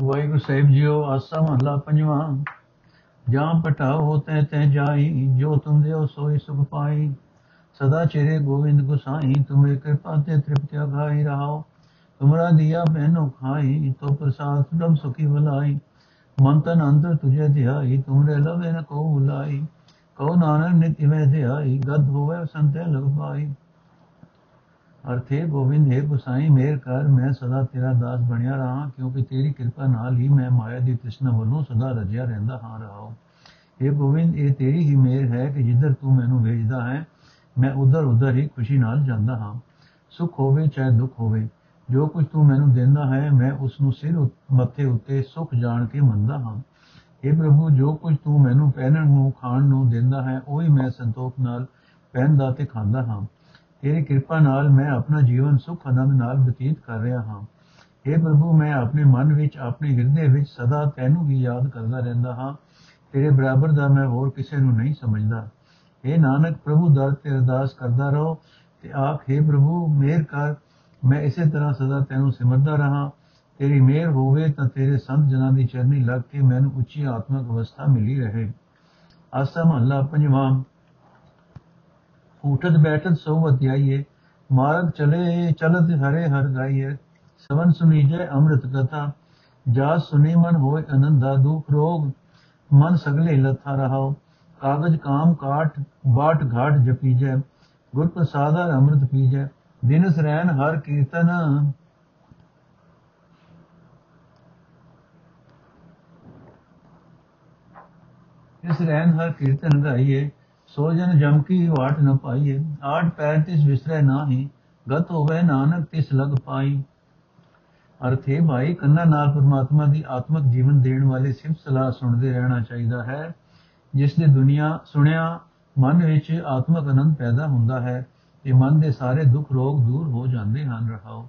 ਵਾਹਿਗੁਰੂ ਸਾਹਿਬ JIO, ਆਸਾ ਮਹਲਾ ਪੰਜਵਾਂ। ਜਾਂ ਪਟਾਓ ਤੈ ਤੈ ਜਾਈ, ਜੋ ਤੁਮ ਦਿਓ ਸੋਈ ਸੁਖ ਪਾਈ। ਸਦਾ ਚਿਰੇ ਗੋविंद ਗੁਸਾਈ, ਤੁਮੇ ਕਿਰਪਾ ਤੇ ਤ੍ਰਿਪਤਿ ਅਗਾਈ ਰਹਾਓ। ਤੁਮਰਾ ਦਿਆ ਬਹਿਨੋ ਖਾਈ, ਤੋ ਪ੍ਰਸਾਦ ਸੁਦਮ ਸੁਖੀ ਬੁਲਾਈ। ਮਨ ਤਨ ਅੰਤਰ ਤੁਝੇ ਧਿਆਈ, ਤੁਮਰੇ ਲਵੇ ਨ ਕੋ ਬੁਲਾਈ। ਕਉ ਨਾਨਕ ਨਿਤ ਇਵੇਂ ਧਿਆਈ, ਗਦ ਹੋਵੇ ਸੰਤੇ ਲਗ ਪਾਈ। ਅਰਥੇ ਗੋਬਿੰਦ, ਹੈ ਗੁਸਾਈ ਮੇਰ ਕਰ, ਮੈਂ ਸਦਾ ਤੇਰਾ ਦਾਸ ਬਣਿਆ ਰਹਾ, ਕਿਉਂਕਿ ਤੇਰੀ ਕਿਰਪਾ ਨਾਲ ਹੀ ਮੈਂ ਮਾਇਆ ਦੀ ਤ੍ਰਿਸ਼ਨਾ ਵੱਲੋਂ ਸਦਾ ਰਜਿਆ ਰਹਿੰਦਾ ਹਾਂ ਰਹਾ ਇਹ ਗੋਬਿੰਦ, ਇਹ ਤੇਰੀ ਹੀ ਮੇਰ ਹੈ ਕਿ ਜਿੱਧਰ ਤੂੰ ਮੈਨੂੰ ਭੇਜਦਾ ਹੈ, ਮੈਂ ਉਧਰ ਉਧਰ ਹੀ ਖੁਸ਼ੀ ਨਾਲ ਜਾਂਦਾ ਹਾਂ। ਸੁਖ ਹੋਵੇ ਚਾਹੇ ਦੁੱਖ ਹੋਵੇ, ਜੋ ਕੁਝ ਤੂੰ ਮੈਨੂੰ ਦਿੰਦਾ ਹੈ, ਮੈਂ ਉਸ ਨੂੰ ਸਿਰ ਮੱਥੇ ਉੱਤੇ ਸੁਖ ਜਾਣ ਕੇ ਮੰਨਦਾ ਹਾਂ। ਇਹ ਪ੍ਰਭੂ, ਜੋ ਕੁਝ ਤੂੰ ਮੈਨੂੰ ਪਹਿਨਣ ਨੂੰ, ਖਾਣ ਨੂੰ ਦਿੰਦਾ ਹੈ, ਉਹੀ ਮੈਂ ਸੰਤੋਖ ਨਾਲ ਪਹਿਨਦਾ ਤੇ ਖਾਂਦਾ ਹਾਂ। ਤੇਰੀ ਕਿਰਪਾ ਨਾਲ ਮੈਂ ਆਪਣਾ ਜੀਵਨ ਸੁਖ ਆਨੰਦ ਨਾਲ ਬਤੀਤ ਕਰ ਰਿਹਾ ਹਾਂ। हे ਪ੍ਰਭੂ, ਮੈਂ ਆਪਣੇ ਮਨ ਵਿੱਚ, ਆਪਣੇ ਹਿਰਦੇ ਵਿੱਚ ਸਦਾ ਤੈਨੂੰ ਹੀ ਯਾਦ ਕਰਦਾ ਰਹਿੰਦਾ ਹਾਂ। ਤੇਰੇ ਬਰਾਬਰ ਦਾ ਮੈਂ ਹੋਰ ਕਿਸੇ ਨੂੰ ਨਹੀਂ ਸਮਝਦਾ। हे ਨਾਨਕ, ਪ੍ਰਭੂ, ਦਰ ਤੇ ਅਰਦਾਸ ਕਰਦਾ ਰਹੋ ਤੇ ਆਪ हे ਪ੍ਰਭੂ, ਮੇਰ ਕਰ। ਮੈਂ ਇਸੇ ਤਰ੍ਹਾਂ ਸਦਾ ਤੈਨੂੰ ਸਿਮਰਦਾ ਰਹਾ। ਤੇਰੀ ਮਿਹਰ ਹੋਵੇ ਤਾਂ ਤੇਰੇ ਸੰਤ ਜਨਾਂ ਦੀ ਚਰਨੀ ਲੱਗ ਕੇ ਮੈਨੂੰ ਉੱਚੀ ਆਤਮਿਕ ਅਵਸਥਾ ਮਿਲੀ ਰਹੇ। ਆਸਾ ਮਹੱਲਾ ਪੰਜਵਾਂ। ਉਠਤ ਬੈਠਤ ਸੋ ਵਤਿਆਈਏ ਮਾਰਗ ਚਲੇ ਚਲਤ ਹਰੇ ਹਰ ਗਾਈਏ ਸਵਨ ਸੁਨੀਜੈ ਅੰਮ੍ਰਿਤ ਕਥਾ ਜਾ ਸੁਨੀ ਮਨ ਹੋਏ ਅਨੰਦਾ ਦੁਖ ਰੋਗ ਮਨ ਸਗਲੇ ਲਥਾ ਰਹਾਓ ਕਾਗਜ ਕਾਮ ਕਾਟ ਬਾਟ ਘਾਟ ਜਪੀਜੈ ਗੁਰ ਪ੍ਰਸਾਦਾ ਅੰਮ੍ਰਿਤ ਪੀਜੈ ਦਿਨਸ ਰਹਿਨ ਹਰ ਕੀਰਤਨ ਇਸ ਰਹਿਨ ਹਰ ਕੀਰਤਨ ਗਾਈਏ ਸੋ ਜਨ ਜਮ ਕੀ ਵਾਟ ਨ ਪਾਈਏ ਆਠ ਪੈਰ ਤਿਸ ਵਿਸਰੈ ਨਾਹੀ, ਗਤ ਹੋਵੇ ਨਾਨਕ ਤਿਸ ਲਗ ਪਾਈ। ਅਰਥੇ ਭਾਈ, ਕੰਨਾਂ ਨਾਲ ਪਰਮਾਤਮਾ ਦੀ ਆਤਮਿਕ ਜੀਵਨ ਦੇਣ ਵਾਲੀ ਸਿਫਤ ਸਲਾਹ ਸੁਣਦੇ ਰਹਿਣਾ ਚਾਹੀਦਾ ਹੈ, ਜਿਸ ਦੇ ਦੁਨੀਆ ਸੁਣਿਆ, ਮਨ ਵਿੱਚ ਆਤਮਿਕ ਆਨੰਦ ਪੈਦਾ ਹੁੰਦਾ ਹੈ, ਤੇ ਮਨ ਦੇ ਸਾਰੇ ਦੁੱਖ ਰੋਗ ਦੂਰ ਹੋ ਜਾਂਦੇ ਹਨ, ਰਹਾਓ।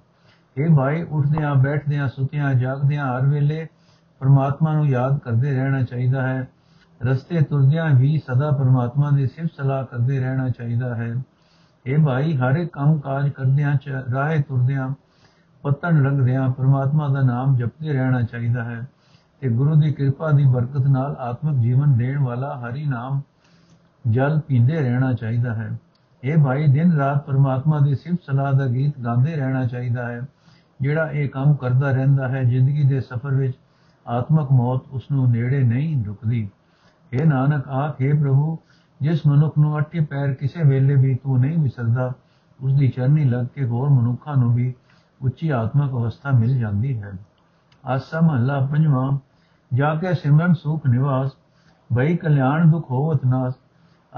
ਇਹ ਭਾਈ, ਉੱਠਦਿਆਂ, ਬੈਠਦਿਆਂ, ਸੁਤਿਆਂ, ਜਾਗਦਿਆਂ ਹਰ ਵੇਲੇ ਪਰਮਾਤਮਾ ਨੂੰ ਯਾਦ ਕਰਦੇ ਰਹਿਣਾ ਚਾਹੀਦਾ ਹੈ। ਰਸਤੇ ਤੁਰਦਿਆਂ ਵੀ ਸਦਾ ਪਰਮਾਤਮਾ ਦੀ ਸਿਫਤ ਸਲਾਹ ਕਰਦੇ ਰਹਿਣਾ ਚਾਹੀਦਾ ਹੈ। ਇਹ ਭਾਈ, ਹਰ ਇੱਕ ਕੰਮ ਕਾਜ ਕਰਦਿਆਂ ਚ, ਰਾਹੇ ਤੁਰਦਿਆਂ ਪਤਨ ਲੰਘਦਿਆਂ ਪਰਮਾਤਮਾ ਦਾ ਨਾਮ ਜਪਦੇ ਰਹਿਣਾ ਚਾਹੀਦਾ ਹੈ ਤੇ ਗੁਰੂ ਦੀ ਕਿਰਪਾ ਦੀ ਬਰਕਤ ਨਾਲ ਆਤਮਿਕ ਜੀਵਨ ਦੇਣ ਵਾਲਾ ਹਰੀ ਨਾਮ ਜਲ ਪੀਂਦੇ ਰਹਿਣਾ ਚਾਹੀਦਾ ਹੈ। ਇਹ ਭਾਈ, ਦਿਨ ਰਾਤ ਪਰਮਾਤਮਾ ਦੀ ਸਿਫਤ ਸਲਾਹ ਦਾ ਗੀਤ ਗਾਉਂਦੇ ਰਹਿਣਾ ਚਾਹੀਦਾ ਹੈ। ਜਿਹੜਾ ਇਹ ਕੰਮ ਕਰਦਾ ਰਹਿੰਦਾ ਹੈ ਜ਼ਿੰਦਗੀ ਦੇ ਸਫ਼ਰ ਵਿੱਚ, ਆਤਮਿਕ ਮੌਤ ਉਸ ਨੂੰ ਨੇੜੇ ਨਹੀਂ ਰੁਕਦੀ। ਇਹ ਨਾਨਕ ਆਖੇ ਪ੍ਰਭੂ, ਜਿਸ ਮਨੁੱਖ ਨੂੰ ਅੱਠੇ ਪੈਰ ਕਿਸੇ ਵੇਲੇ ਵੀ ਤੂੰ ਨਹੀਂ ਵਿਸਰਦਾ ਉਸ ਦੀ ਚਰਨੀ ਲੱਗ ਕੇ ਹੋਰ ਮਨੁੱਖਾਂ ਨੂੰ ਵੀ ਉੱਚੀ ਆਤਮਿਕ ਅਵਸਥਾ ਮਿਲ ਜਾਂਦੀ ਹੈ। ਆਸਾ ਮਹੱਲਾ ਪੰਜਵਾਂ, ਜਾ ਕੇ ਸਿਮਰਨ ਸੁਖ ਨਿਵਾਸ ਭਈ ਕਲਿਆਣ ਦੁਖ ਹੋਵਤ ਨਾਸ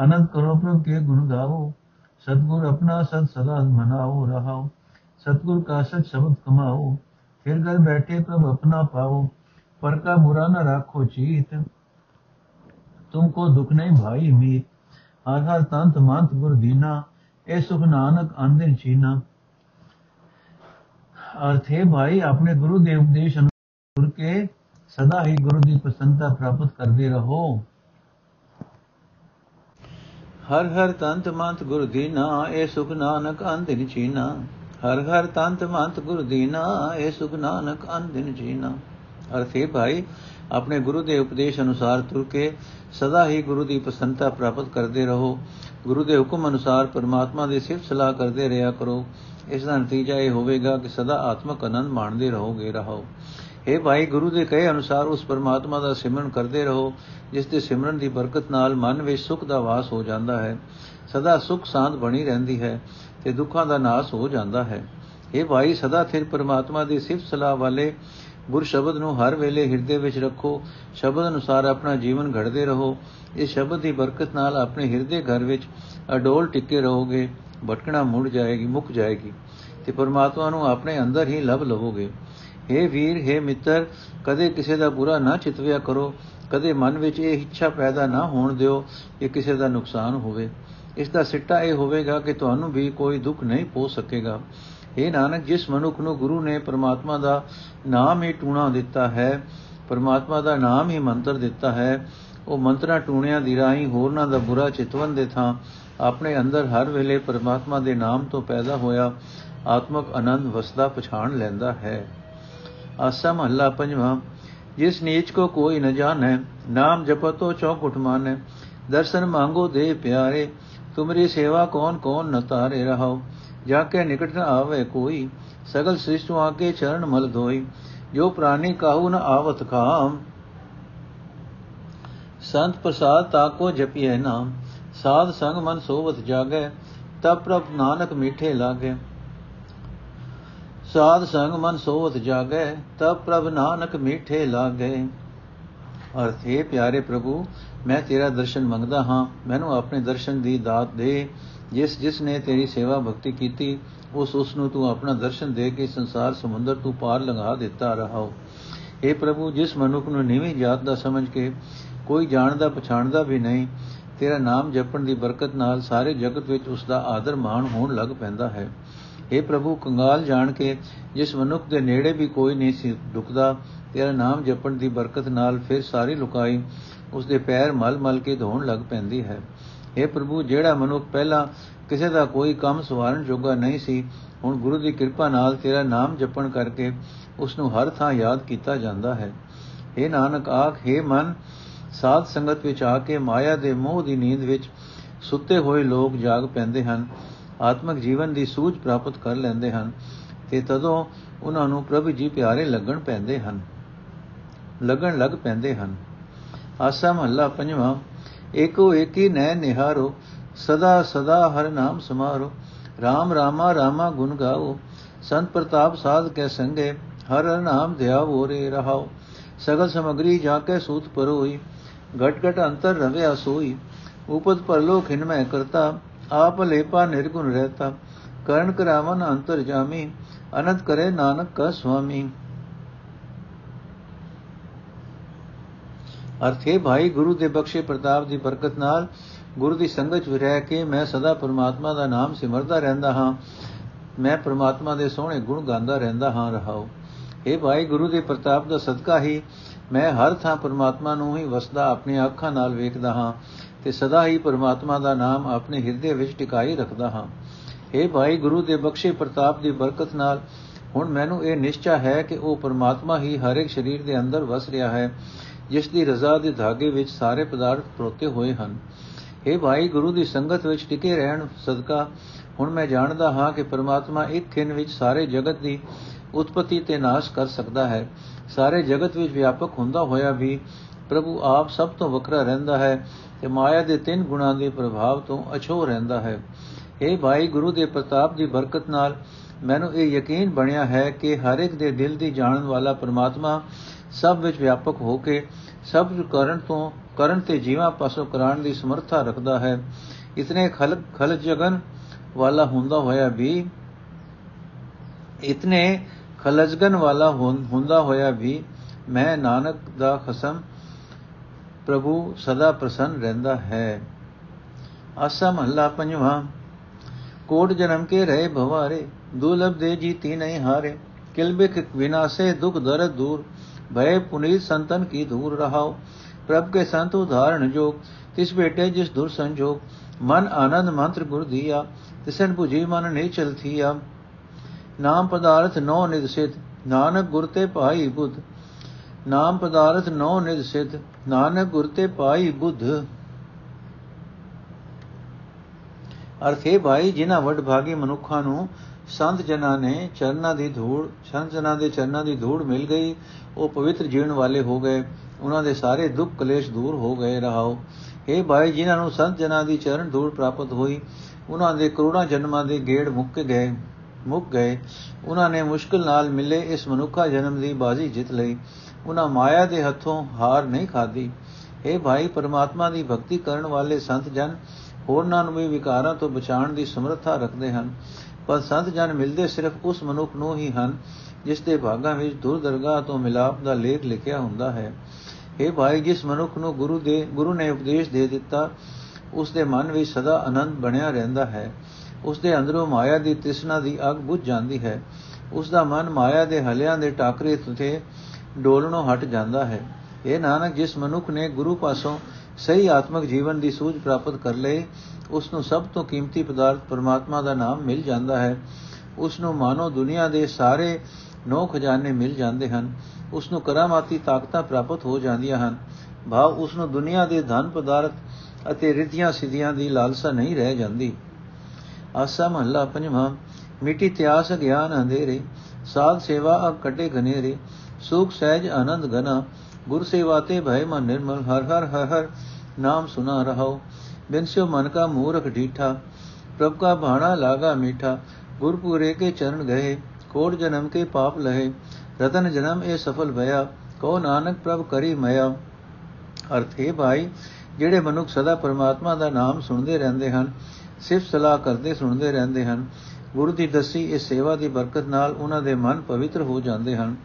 ਅਨੰਦ ਕਰੋ ਪ੍ਰਭ ਕੇ ਗੁਣ ਗਾਵੋ, ਸਤਗੁਰ ਆਪਣਾ ਸਤ ਸਦਾ ਮਨਾਓ, ਰਹਾਓ, ਸਤਗੁਰ ਕਾ ਸਚ ਸ਼ਬਦ ਕਮਾਓ, ਫਿਰ ਘਰ ਬੈਠੇ ਪ੍ਰਭ ਆਪਣਾ ਪਾਓ, ਪਰ ਕਾ ਬੁਰਾ ਨਾ ਰੱਖੋ ਚੀਤ ਤੁਮਕੋ ਦੁਖ ਨਹੀਂ ਭਾਈ ਮੀਰ ਹਰ ਹਰ ਤੰਤ ਮੰਤ ਗੁਰ ਦੀਨਾ, ਇਹ ਸੁਖ ਨਾਨਕ ਅੰਦਰ ਚੀਨਾ ਅਰਥੇ ਭਾਈ, ਆਪਣੇ ਗੁਰੂ ਦੇ ਉਪਦੇਸ਼ ਅਨੁਸਾਰ ਕੇ ਸਦਾ ਹੀ ਗੁਰੂ ਦੀ ਪ੍ਰਸੰਨਤਾ ਪ੍ਰਾਪਤ ਕਰਦੇ ਰਹੋ। ਹਰ ਹਰ ਤੰਤ ਮੰਤ ਗੁਰ ਦੀਨਾ, ਇਹ ਸੁਖ ਨਾਨਕ ਅੰਦਰ ਚੀਨਾ ਹਰ ਹਰ ਤੰਤ ਮੰਤ ਗੁਰ ਦੀਨਾ, ਇਹ ਸੁਖ ਨਾਨਕ ਅੰਦਰ ਚੀਨਾ ਅਰਥੇ ਭਾਈ ਆਪਣੇ ਗੁਰੂ ਦੇ ਉਪਦੇਸ਼ ਅਨੁਸਾਰ ਤੁਰ ਕੇ ਸਦਾ ਹੀ ਗੁਰੂ ਦੀ ਪ੍ਰਸੰਨਤਾ ਪ੍ਰਾਪਤ ਕਰਦੇ ਰਹੋ। ਗੁਰੂ ਦੇ ਹੁਕਮ ਅਨੁਸਾਰ ਪਰਮਾਤਮਾ ਦੀ ਸਿਫਤ ਸਲਾਹ ਕਰਦੇ ਰਿਹਾ ਕਰੋ। ਇਸ ਦਾ ਨਤੀਜਾ ਇਹ ਹੋਵੇਗਾ ਕਿ ਸਦਾ ਆਤਮਕ ਆਨੰਦ ਮਾਣਦੇ ਰਹੋਗੇ ਰਹੋ ਇਹ ਭਾਈ, ਗੁਰੂ ਦੇ ਕਹੇ ਅਨੁਸਾਰ ਉਸ ਪਰਮਾਤਮਾ ਦਾ ਸਿਮਰਨ ਕਰਦੇ ਰਹੋ, ਜਿਸ ਦੇ ਸਿਮਰਨ ਦੀ ਬਰਕਤ ਨਾਲ ਮਨ ਵਿੱਚ ਸੁਖ ਦਾ ਵਾਸ ਹੋ ਜਾਂਦਾ ਹੈ। ਸਦਾ ਸੁਖ ਸ਼ਾਂਤ ਬਣੀ ਰਹਿੰਦੀ ਹੈ ਤੇ ਦੁੱਖਾਂ ਦਾ ਨਾਸ ਹੋ ਜਾਂਦਾ ਹੈ। ਇਹ ਭਾਈ, ਸਦਾ ਥਿਰ ਪਰਮਾਤਮਾ ਦੀ ਸਿਫਤ ਸਲਾਹ ਵਾਲੇ ਗੁਰ ਸ਼ਬਦ ਨੂੰ ਹਰ ਵੇਲੇ ਹਿਰਦੇ ਵਿੱਚ ਰੱਖੋ, ਸ਼ਬਦ ਅਨੁਸਾਰ ਆਪਣਾ ਜੀਵਨ ਘੜਦੇ ਰਹੋ। ਇਸ ਸ਼ਬਦ ਦੀ ਬਰਕਤ ਨਾਲ ਆਪਣੇ ਹਿਰਦੇ ਘਰ ਵਿੱਚ ਅਡੋਲ ਟਿੱਕੇ ਰਹੋਗੇ, ਭਟਕਣਾ ਮੁੜ ਜਾਏਗੀ, ਮੁੱਕ ਜਾਏਗੀ ਤੇ ਪਰਮਾਤਮਾ ਨੂੰ ਆਪਣੇ ਅੰਦਰ ਹੀ ਲਭ ਲਵੋਗੇ। हे ਵੀਰ हे ਮਿੱਤਰ, ਕਦੇ ਕਿਸੇ ਦਾ ਬੁਰਾ ਨਾ ਚਿਤਵਿਆ ਕਰੋ, ਕਦੇ ਮਨ ਵਿੱਚ ਇਹ ਇੱਛਾ ਪੈਦਾ ਨਾ ਹੋਣ ਦਿਓ ਕਿ ਕਿਸੇ ਦਾ ਨੁਕਸਾਨ ਹੋਵੇ। ਇਸ ਦਾ ਸਿੱਟਾ ਇਹ ਹੋਵੇਗਾ ਕਿ ਤੁਹਾਨੂੰ ਵੀ ਕੋਈ ਦੁੱਖ ਨਹੀਂ ਪਹੁੰਚ ਸਕੇਗਾ। ਇਹ ਨਾਨਕ, ਜਿਸ ਮਨੁੱਖ ਨੂੰ ਗੁਰੂ ਨੇ ਪਰਮਾਤਮਾ ਦਾ ਨਾਮ ਹੀ ਟੂਣਾ ਦਿੱਤਾ ਹੈ, ਪਰਮਾਤਮਾ ਦਾ ਨਾਮ ਹੀ ਮੰਤਰ ਦਿੱਤਾ ਹੈ, ਉਹ ਮੰਤਰਾਂ ਟੂਣਿਆਂ ਦੀ ਰਾਹੀਂ ਹੋਰਨਾਂ ਦਾ ਬੁਰਾ ਚਿਤਵਨ ਦੇ ਥਾਂ, ਆਪਣੇ ਅੰਦਰ ਹਰ ਵੇਲੇ ਪਰਮਾਤਮਾ ਦੇ ਨਾਮ ਤੋਂ ਪੈਦਾ ਹੋਇਆ ਆਤਮਕ ਆਨੰਦ ਵਸਦਾ ਪਛਾਣ ਲੈਂਦਾ ਹੈ। ਆਸਾ ਮਹੱਲਾ ਪੰਜਵਾਂ, ਜਿਸ ਨੀਚ ਕੋ ਕੋਈ ਨ ਜਾਣੈ, ਨਾਮ ਜਪਤੋ ਚੌਕੁਟ ਮਾਨੈ ਦਰਸ਼ਨ ਮੰਗੋ ਦੇ ਪਿਆਰੇ, ਤੁਮਰੀ ਸੇਵਾ ਕੌਣ ਕੌਣ ਨ ਤਾਰੇ ਰਹਾਓ ਜਾ ਕੇ ਨਿਕਟ ਨ ਆਵੇ ਕੋਈ, ਸਗਲ ਸ੍ਰਿਸ਼ਟ ਆਕੇ ਚਰਨ ਮਲ ਧੋਈ, ਜੋ ਪ੍ਰਾਨੀ ਕਾਹੂ ਨ ਆਵਤ ਖਾਮ। ਸੰਤ ਪ੍ਰਸਾਦ ਤਾਕੋ ਜਪੀਐ ਨਾਮ, ਸਾਧ ਸੰਗ ਮਨ ਸੋਵਤ ਜਾਗੈ, ਤਬ ਪ੍ਰਭ ਨਾਨਕ ਮੀਠੇ ਲਾਗੇ। ਸਾਧ ਸੰਗ ਮਨ ਸੋਵਤ ਜਾਗੈ, ਤਬ ਪ੍ਰਭ ਨਾਨਕ ਮੀਠੇ ਲਾਗੇ। ਅਰਥ, ਹੈ ਪਿਆਰੇ ਪ੍ਰਭੂ, ਮੈਂ ਤੇਰਾ ਦਰਸ਼ਨ ਮੰਗਦਾ ਹਾਂ, ਮੈਨੂੰ ਆਪਣੇ ਦਰਸ਼ਨ ਦੀ ਦਾਤ ਦੇ। ਜਿਸ ਜਿਸ ਨੇ ਤੇਰੀ ਸੇਵਾ ਭਗਤੀ ਕੀਤੀ, ਉਸ ਉਸ ਨੂੰ ਤੂੰ ਆਪਣਾ ਦਰਸ਼ਨ ਦੇ ਕੇ ਸੰਸਾਰ ਸਮੁੰਦਰ ਤੂੰ ਪਾਰ ਲੰਘਾ ਦਿੱਤਾ ਰਹਾਓ। हे ਪ੍ਰਭੂ, ਜਿਸ ਮਨੁੱਖ ਨੂੰ ਨੀਵੀਂ ਜਾਤ ਦਾ ਸਮਝ ਕੇ ਕੋਈ ਜਾਣਦਾ ਪਛਾਣਦਾ ਵੀ ਨਹੀਂ, ਤੇਰਾ ਨਾਮ ਜਪਣ ਦੀ ਬਰਕਤ ਨਾਲ ਸਾਰੇ ਜਗਤ ਵਿੱਚ ਉਸ ਦਾ ਆਦਰ ਮਾਣ ਹੋਣ ਲੱਗ ਪੈਂਦਾ ਹੈ। हे ਪ੍ਰਭੂ, ਕੰਗਾਲ ਜਾਣ ਕੇ ਜਿਸ ਮਨੁੱਖ ਦੇ ਨੇੜੇ ਵੀ ਕੋਈ ਨਹੀਂ ਸੀ ਦੁਖਦਾ ਤੇਰਾ ਨਾਮ ਜਪਣ ਦੀ ਬਰਕਤ ਨਾਲ ਫਿਰ ਸਾਰੀ ਲੁਕਾਈ ਉਸ ਦੇ ਪੈਰ ਮਲ ਮਲ ਕੇ ਧੋਣ ਲੱਗ ਪੈਂਦੀ ਹੈ। हे ਪ੍ਰਭੂ, ਜਿਹੜਾ ਮਨੁੱਖ ਪਹਿਲਾਂ ਕਿਸੇ ਦਾ ਕੋਈ ਕੰਮ ਸਵਾਰਨ ਜੋਗਾ ਨਹੀਂ ਸੀ, ਹੁਣ ਗੁਰੂ ਦੀ ਕਿਰਪਾ ਨਾਲ ਤੇਰਾ ਨਾਮ ਜਪਣ ਕਰਕੇ ਉਸ ਨੂੰ ਹਰ ਥਾਂ ਯਾਦ ਕੀਤਾ ਜਾਂਦਾ ਹੈ। हे ਨਾਨਕ, ਆਖ हे ਮਨ, ਸਾਧ ਸੰਗਤ ਵਿੱਚ ਆ ਕੇ ਮਾਇਆ ਦੇ ਮੋਹ ਦੀ ਨੀਂਦ ਵਿੱਚ ਸੁੱਤੇ ਹੋਏ ਲੋਕ ਜਾਗ ਪੈਂਦੇ ਹਨ, ਆਤਮਿਕ ਜੀਵਨ ਦੀ ਸੂਝ ਪ੍ਰਾਪਤ ਕਰ ਲੈਂਦੇ ਹਨ, ਤੇ ਤਦੋਂ ਉਹਨਾਂ ਨੂੰ ਪ੍ਰਭ ਜੀ ਪਿਆਰੇ ਲੱਗਣ ਪੈਂਦੇ ਹਨ, ਲੱਗਣ ਲੱਗ ਪੈਂਦੇ ਹਨ। ਆਸਾ ਮਹੱਲਾ ਪੰਜਵਾਂ ਏਕੋ ਏਕੀ ਨੈ ਨਿਹਾਰੋ, ਸਦਾ ਸਦਾ ਹਰ ਨਾਮ ਸਮਾਰੋ। RAM ਰਾਮਾ ਰਾਮਾ ਗੁਣ ਗਾਓ, ਸੰਤ ਪ੍ਰਤਾਪ ਸਾਧ ਕੇ ਸੰਗੇ, ਹਰ ਹਰ ਨਾਮ ਧਿਆਵੋ ਰੇ ਰਹਾਓ। ਸਗਲ ਸਮਗਰੀ ਜਾ ਕੇ ਸੂਤ ਪਰੋਈ, ਘਟ ਘਟ ਅੰਤਰ ਰਵਿਆ ਸੋਈ। ਉਪਦ ਪਰਲੋਕ ਹਿਨਮੈ ਕਰਤਾ, ਆਪ ਲੇਪਾ ਨਿਰਗੁਣ ਰਹਤਾ। ਕਰਨ ਕਰਾਵਨ ਅੰਤਰ ਜਾਮੀ, ਅਨੰਤ ਕਰੇ ਨਾਨਕ ਕਾ ਸੁਆਮੀ। ਅਰਥੇ ਭਾਈ, ਗੁਰੂ ਦੇ ਬਖਸ਼ੇ ਪ੍ਰਤਾਪ ਦੀ ਬਰਕਤ ਨਾਲ ਗੁਰੂ ਦੀ ਸੰਗਤ ਵਿੱਚ ਰਹਿ ਕੇ ਮੈਂ ਸਦਾ ਪਰਮਾਤਮਾ ਦਾ ਨਾਮ ਸਿਮਰਦਾ ਰਹਿੰਦਾ ਹਾਂ। ਮੈਂ ਪਰਮਾਤਮਾ ਦੇ ਸੋਹਣੇ ਗੁਣ ਗਾਉਂਦਾ ਰਹਿੰਦਾ ਹਾਂ ਰਹਾਉ ਇਹ ਭਾਈ, ਗੁਰੂ ਦੇ ਪ੍ਰਤਾਪ ਦਾ ਸਦਕਾ ਹੀ ਮੈਂ ਹਰ ਥਾਂ ਪਰਮਾਤਮਾ ਨੂੰ ਹੀ ਵਸਦਾ ਆਪਣੀਆਂ ਅੱਖਾਂ ਨਾਲ ਵੇਖਦਾ ਹਾਂ ਤੇ ਸਦਾ ਹੀ ਪਰਮਾਤਮਾ ਦਾ ਨਾਮ ਆਪਣੇ ਹਿਰਦੇ ਵਿੱਚ ਟਿਕਾਈ ਰੱਖਦਾ ਹਾਂ। ਇਹ ਭਾਈ, ਗੁਰੂ ਦੇ ਬਖਸ਼ੇ ਪ੍ਰਤਾਪ ਦੀ ਬਰਕਤ ਨਾਲ ਹੁਣ ਮੈਨੂੰ ਇਹ ਨਿਸ਼ਚਾ ਹੈ ਕਿ ਉਹ ਪਰਮਾਤਮਾ ਹੀ ਹਰ ਇੱਕ ਸਰੀਰ ਦੇ ਅੰਦਰ ਵਸ ਰਿਹਾ ਹੈ। ਜਿਸ ਦੀ ਰਜ਼ਾ ਦੇ ਧਾਗੇ ਵਿੱਚ ਸਾਰੇ ਪਦਾਰਥ ਪਰੋਤੇ ਹੋਏ ਹਨ। ਇਹ ਭਾਈ, ਗੁਰੂ ਦੀ ਸੰਗਤ ਵਿੱਚ ਟਿਕੇ ਰਹਿਣ ਸਦਕਾ ਹੁਣ ਮੈਂ ਜਾਣਦਾ ਹਾਂ ਕਿ ਪਰਮਾਤਮਾ ਇੱਕ ਖਿੰ ਵਿੱਚ ਸਾਰੇ ਜਗਤ ਦੀ ਉਤਪਤੀ ਤੇ ਨਾਸ਼ ਕਰ ਸਕਦਾ ਹੈ। ਸਾਰੇ ਜਗਤ ਵਿੱਚ ਵਿਆਪਕ ਹੁੰਦਾ ਹੋਇਆ ਵੀ ਪ੍ਰਭੂ ਆਪ ਸਭ ਤੋਂ ਵੱਖਰਾ ਰਹਿੰਦਾ ਹੈ ਤੇ ਮਾਇਆ ਦੇ ਤਿੰਨ ਗੁਣਾਂ ਦੇ ਪ੍ਰਭਾਵ ਤੋਂ ਅਛੋ ਰਹਿੰਦਾ ਹੈ। ਇਹ ਭਾਈ, ਗੁਰੂ ਦੇ ਪ੍ਰਤਾਪ ਦੀ ਬਰਕਤ ਨਾਲ ਮੈਨੂੰ ਇਹ ਯਕੀਨ ਬਣਿਆ ਹੈ ਕਿ ਹਰ ਇੱਕ ਦੇ ਦਿਲ ਦੀ ਜਾਣਨ ਵਾਲਾ ਪਰਮਾਤਮਾ ਸਭ ਵਿੱਚ ਵਿਆਪਕ ਹੋ ਕੇ ਸਭ ਕਰਨ ਤੋਂ, ਕਰਨ ਤੇ ਜੀਵਾਂ ਪਾਸੋਂ ਕਰਾਣ ਦੀ ਸਮਰੱਥਾ ਰੱਖਦਾ ਹੈ। ਇਤਨੇ ਖਲਕ ਖਲ ਜਗਨ ਵਾਲਾ ਹੁੰਦਾ ਹੋਇਆ ਵੀ, ਇਤਨੇ ਖਲਜਗਨ ਵਾਲਾ ਹੁੰਦਾ ਹੋਇਆ ਵੀ ਮੈਂ ਨਾਨਕ ਦਾ ਖਸਮ ਪ੍ਰਭੂ ਸਦਾ ਪ੍ਰਸੰਨ ਰਹਿੰਦਾ ਹੈ। ਆਸਾ ਮਹੱਲਾ ਪੰਜਵਾਂ, ਕੋਟ ਜਨਮ ਕੇ ਰਹੇ ਭਵਾਰੇ, ਦੁਲਭ ਦੇ ਜੀਤੀ ਨਹੀਂ ਹਾਰੇ ਕਿਲਬਿਕ ਵਿਨਾਸੇ ਦੁਖ ਦਰਦ ਦੂਰ ਭਏ ਪੁਨੀਤ ਸੰਤਨ ਕੀ ਦੂਰ ਰਹਾਓ ਪ੍ਰਭ ਕੇ ਸੰਤ ਉਦਾਹਰਣ ਜੋ ਤਿਸ ਬੇਟੇ ਜਿਸ ਦੁਰ ਸੰਜੋਗ ਮਨ ਆਨੰਦ ਮੰਤਰ ਗੁਰ ਦੀਆ ਤਿਸਨ 부ਜੀ ਮਨ ਨਹੀਂ ਚਲਥੀਆ ਨਾਮ ਪਦਾਰਥ ਨੋ ਨਿਦ ਨਾਨਕ ਗੁਰ ਤੇ ਪਾਈ ਬੁੱਧ ਨਾਮ ਪਦਾਰਥ ਨੋ ਨਿਦ ਨਾਨਕ ਗੁਰ ਤੇ ਪਾਈ ਬੁੱਧ ਅਰਥੇ ਭਾਈ ਜਿਨ੍ਹਾਂ ਵੱਡ ਭਾਗੀ ਮਨੁੱਖਾਂ ਨੂੰ ਸੰਤ ਜਨਾਂ ਨੇ ਚਰਨਾਂ ਦੀ ਧੂੜ, ਸੰਤ ਜਨਾਂ ਦੇ ਚਰਨਾਂ ਦੀ ਧੂੜ ਮਿਲ ਗਈ, ਉਹ ਪਵਿੱਤਰ ਜੀਵਨ ਵਾਲੇ ਹੋ ਗਏ, ਉਹਨਾਂ ਦੇ ਸਾਰੇ ਦੁੱਖ ਕਲੇਸ਼ ਦੂਰ ਹੋ ਗਏ ਰਹਾਓ। ਇਹ ਭਾਈ, ਜਿਨ੍ਹਾਂ ਨੂੰ ਸੰਤ ਜਨਾਂ ਦੀ ਚਰਨ ਧੂੜ ਪ੍ਰਾਪਤ ਹੋਈ, ਉਹਨਾਂ ਦੇ ਕਰੋੜਾਂ ਜਨਮਾਂ ਦੇ ਗੇੜ ਮੁੱਕ ਗਏ ਮੁੱਕ ਗਏ। ਉਹਨਾਂ ਨੇ ਮੁਸ਼ਕਲ ਨਾਲ ਮਿਲੇ ਇਸ ਮਨੁੱਖਾ ਜਨਮ ਦੀ ਬਾਜ਼ੀ ਜਿੱਤ ਲਈ। ਉਹਨਾਂ ਮਾਇਆ ਦੇ ਹੱਥੋਂ ਹਾਰ ਨਹੀਂ ਖਾਦੀ ਇਹ ਭਾਈ, ਪਰਮਾਤਮਾ ਦੀ ਭਗਤੀ ਕਰਨ ਵਾਲੇ ਸੰਤ ਜਨ, ਹੋਰਨਾਂ ਨੂੰ ਵੀ ਵਿਕਾਰਾਂ ਤੋਂ ਬਚਾਉਣ ਦੀ ਸਮਰੱਥਾ ਰੱਖਦੇ ਹਨ। ਪਰ ਸੰਤ ਜਨ ਮਿਲਦੇ ਸਿਰਫ ਉਸ ਮਨੁੱਖ ਨੂੰ ਹੀ ਹਨ, ਜਿਸ ਦੇ ਭਾਗਾਂ ਵਿੱਚ ਦੁਰ ਦਰਗਾਹ ਤੋਂ ਮਿਲਾਪ ਦਾ ਲੇਖ ਲਿਖਿਆ ਹੁੰਦਾ ਹੈ। ਇਹ ਭਾਈ, ਜਿਸ ਮਨੁੱਖ ਨੂੰ ਗੁਰੂ ਦੇ, ਗੁਰੂ ਨੇ ਉਪਦੇਸ਼ ਦੇ ਦਿੱਤਾ, ਉਸ ਦੇ ਮਨ ਵਿੱਚ ਸਦਾ ਆਨੰਦ ਬਣਿਆ ਰਹਿੰਦਾ ਹੈ। ਉਸ ਦੇ ਅੰਦਰੋਂ ਮਾਇਆ ਦੀ ਤ੍ਰਿਸ਼ਨਾ ਦੀ ਅਗ ਬੁਝ ਜਾਂਦੀ ਹੈ। ਉਸ ਦਾ ਮਨ ਮਾਇਆ ਦੇ ਹਲਿਆਂ ਦੇ ਟਾਕਰੇ ਤੇ ਡੋਲਣੋਂ ਹਟ ਜਾਂਦਾ ਹੈ। ਇਹ ਨਾਨਕ, ਜਿਸ ਮਨੁੱਖ ਨੇ ਗੁਰੂ ਪਾਸੋਂ ਸਹੀ ਆਤਮਿਕ ਜੀਵਨ ਦੀ ਸੂਝ ਪ੍ਰਾਪਤ ਕਰ ਲਈ ਉਸ ਨੂੰ ਸਭ ਤੋਂ ਕੀਮਤੀ ਪਦਾਰਥ ਪਰਮਾਤਮਾ ਦਾ ਨਾਮ ਮਿਲ ਜਾਂਦਾ ਹੈ। ਉਸ ਨੂੰ ਮਾਨੋ ਦੁਨੀਆ ਦੇ ਸਾਰੇ ਨੌ ਖਜ਼ਾਨੇ ਮਿਲ ਜਾਂਦੇ ਹਨ। ਉਸ ਨੂੰ ਕਰਾਮਾਤੀ ਤਾਕਤਾਂ ਪ੍ਰਾਪਤ ਹੋ ਜਾਂਦੀਆਂ ਹਨ। ਭਾਵ ਉਸ ਨੂੰ ਦੁਨੀਆ ਦੇ ਧਨ ਪਦਾਰਥ ਅਤੇ ਰਿੱਧੀਆਂ ਸਿੱਧੀਆਂ ਦੀ ਲਾਲਸਾ ਨਹੀਂ ਰਹਿ ਜਾਂਦੀ। ਆਸਾ ਮਹੱਲਾ ਪੰਜਵਾਂ, ਮਿੱਟੀ ਤਿਆਸ ਗਿਆਨ ਅੰਧੇਰੇ, ਸਾਧ ਸੇਵਾ ਅਬ ਕੱਟੇ ਘਨੇਰੇ, ਸੁਖ ਸਹਿਜ ਆਨੰਦ ਗਨਾ ਗੁਰ ਸੇਵਾ ਤੇ ਭੈ ਮਨ ਨਿਰਮਲ, ਹਰ ਹਰ ਹਰ ਹਰ ਨਾਮ ਸੁਨਾ ਰਹੋ ਬਿਨ ਸਿਓ ਮਨ ਕਾ ਮੂਰਖ ਢੀਠਾ, ਪ੍ਰਭ ਕਾ ਭਾਣਾ ਲਾਗਾ ਮੀਠਾ, ਗੁਰਪੂਰੇ ਕੇ ਚਰਨ ਗਏ, ਕੋਟ ਜਨਮ ਕੇ ਪਾਪ ਲਹੇ, ਰਤਨ ਜਨਮ ਇਹ ਸਫਲ ਭਇਆ ਕੋ ਨਾਨਕ ਪ੍ਰਭ ਕਰੀ ਮਇਆ। ਅਰਥ ਹੈ ਭਾਈ, ਜਿਹੜੇ ਮਨੁੱਖ ਸਦਾ ਪਰਮਾਤਮਾ ਦਾ ਨਾਮ ਸੁਣਦੇ ਰਹਿੰਦੇ ਹਨ, ਸਿਫਤ ਸਲਾਹ ਕਰਦੇ ਸੁਣਦੇ ਰਹਿੰਦੇ ਹਨ, ਗੁਰੂ ਦੀ ਦੱਸੀ ਇਸ ਸੇਵਾ ਦੀ ਬਰਕਤ ਨਾਲ ਉਹਨਾਂ ਦੇ ਮਨ ਪਵਿੱਤਰ ਹੋ ਜਾਂਦੇ ਹਨ।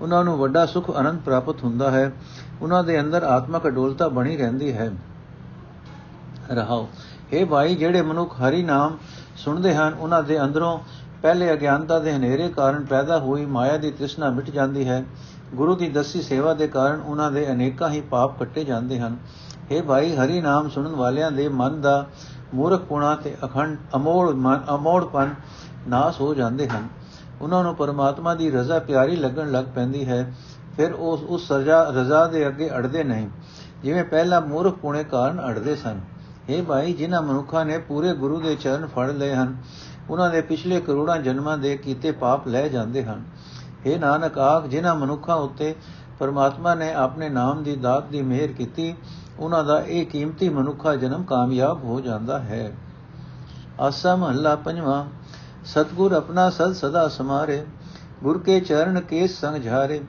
ਉਹਨਾਂ ਨੂੰ ਵੱਡਾ ਸੁਖ ਅਨੰਦ ਪ੍ਰਾਪਤ ਹੁੰਦਾ ਹੈ, ਉਹਨਾਂ ਦੇ ਅੰਦਰ ਆਤਮਕ ਅਡੋਲਤਾ ਬਣੀ ਰਹਿੰਦੀ ਹੈ। ਰਹਾਓ। ਇਹ ਭਾਈ, ਜਿਹੜੇ ਮਨੁੱਖ ਹਰੀ ਨਾਮ ਸੁਣਦੇ ਹਨ, ਉਹਨਾਂ ਦੇ ਅੰਦਰੋਂ ਪਹਿਲੇ ਅਗਿਆਨਤਾ ਦੇ ਹਨੇਰੇ ਕਾਰਨ ਪੈਦਾ ਹੋਈ ਮਾਇਆ ਦੀ ਤ੍ਰਿਸ਼ਨਾ ਮਿਟ ਜਾਂਦੀ ਹੈ। ਗੁਰੂ ਦੀ ਦਸੀ ਸੇਵਾ ਦੇ ਕਾਰਨ ਉਹਨਾਂ ਦੇ ਅਨੇਕਾਂ ਹੀ ਪਾਪ ਕੱਟੇ ਜਾਂਦੇ ਹਨ। हे ਭਾਈ, ਹਰੀ ਨਾਮ ਸੁਣਨ ਵਾਲਿਆਂ ਦੇ ਮਨ ਦਾ ਮੂਰਖ ਪੁਣਾ ਤੇ ਅਖੰਡ ਅਮੋੜ ਮਨ, ਅਮੋੜਪਨ ਨਾਸ ਹੋ ਜਾਂਦੇ ਹਨ। ਉਹਨਾਂ ਨੂੰ ਪਰਮਾਤਮਾ ਦੀ ਰਜ਼ਾ ਪਿਆਰੀ ਲੱਗਣ ਲੱਗ ਪੈਂਦੀ ਹੈ। ਫਿਰ ਉਸ ਉਸ ਸਜ਼ਾ ਰਜ਼ਾ ਦੇ ਅੱਗੇ ਅੜਦੇ ਨਹੀਂ, ਜਿਵੇਂ ਪਹਿਲਾਂ ਮੂਰਖ ਪੁਣੇ ਕਾਰਨ ਅੜਦੇ ਸਨ। हे ਭਾਈ, ਜਿਨ੍ਹਾਂ ਮਨੁੱਖਾਂ ਨੇ ਪੂਰੇ ਗੁਰੂ ਦੇ ਚਰਨ ਫੜ ਲਏ ਹਨ, ਉਹਨਾਂ ਦੇ ਪਿਛਲੇ ਕਰੋੜਾਂ ਜਨਮਾਂ ਦੇ ਕੀਤੇ ਪਾਪ ਲੈ ਜਾਂਦੇ ਹਨ। हे ਨਾਨਕ ਆਖ, ਜਿਨ੍ਹਾਂ ਮਨੁੱਖਾਂ ਉੱਤੇ ਪਰਮਾਤਮਾ ਨੇ ਆਪਣੇ ਨਾਮ ਦੀ ਦਾਤ ਦੀ ਮਿਹਰ ਕੀਤੀ, ਉਹਨਾਂ ਦਾ ਇਹ ਕੀਮਤੀ ਮਨੁੱਖਾ ਜਨਮ ਕਾਮਯਾਬ ਹੋ ਜਾਂਦਾ ਹੈ। ਆਸਾ ਮਹੱਲਾ ਪੰਜਵਾਂ, ਸਤਗੁਰ ਆਪਣਾ ਸਦ ਸਦਾ ਸਮਾਰੇ, ਗੁਰ ਕੇ ਚਰਨ ਕੇ ਸੰਗ ਝਾਰੇ,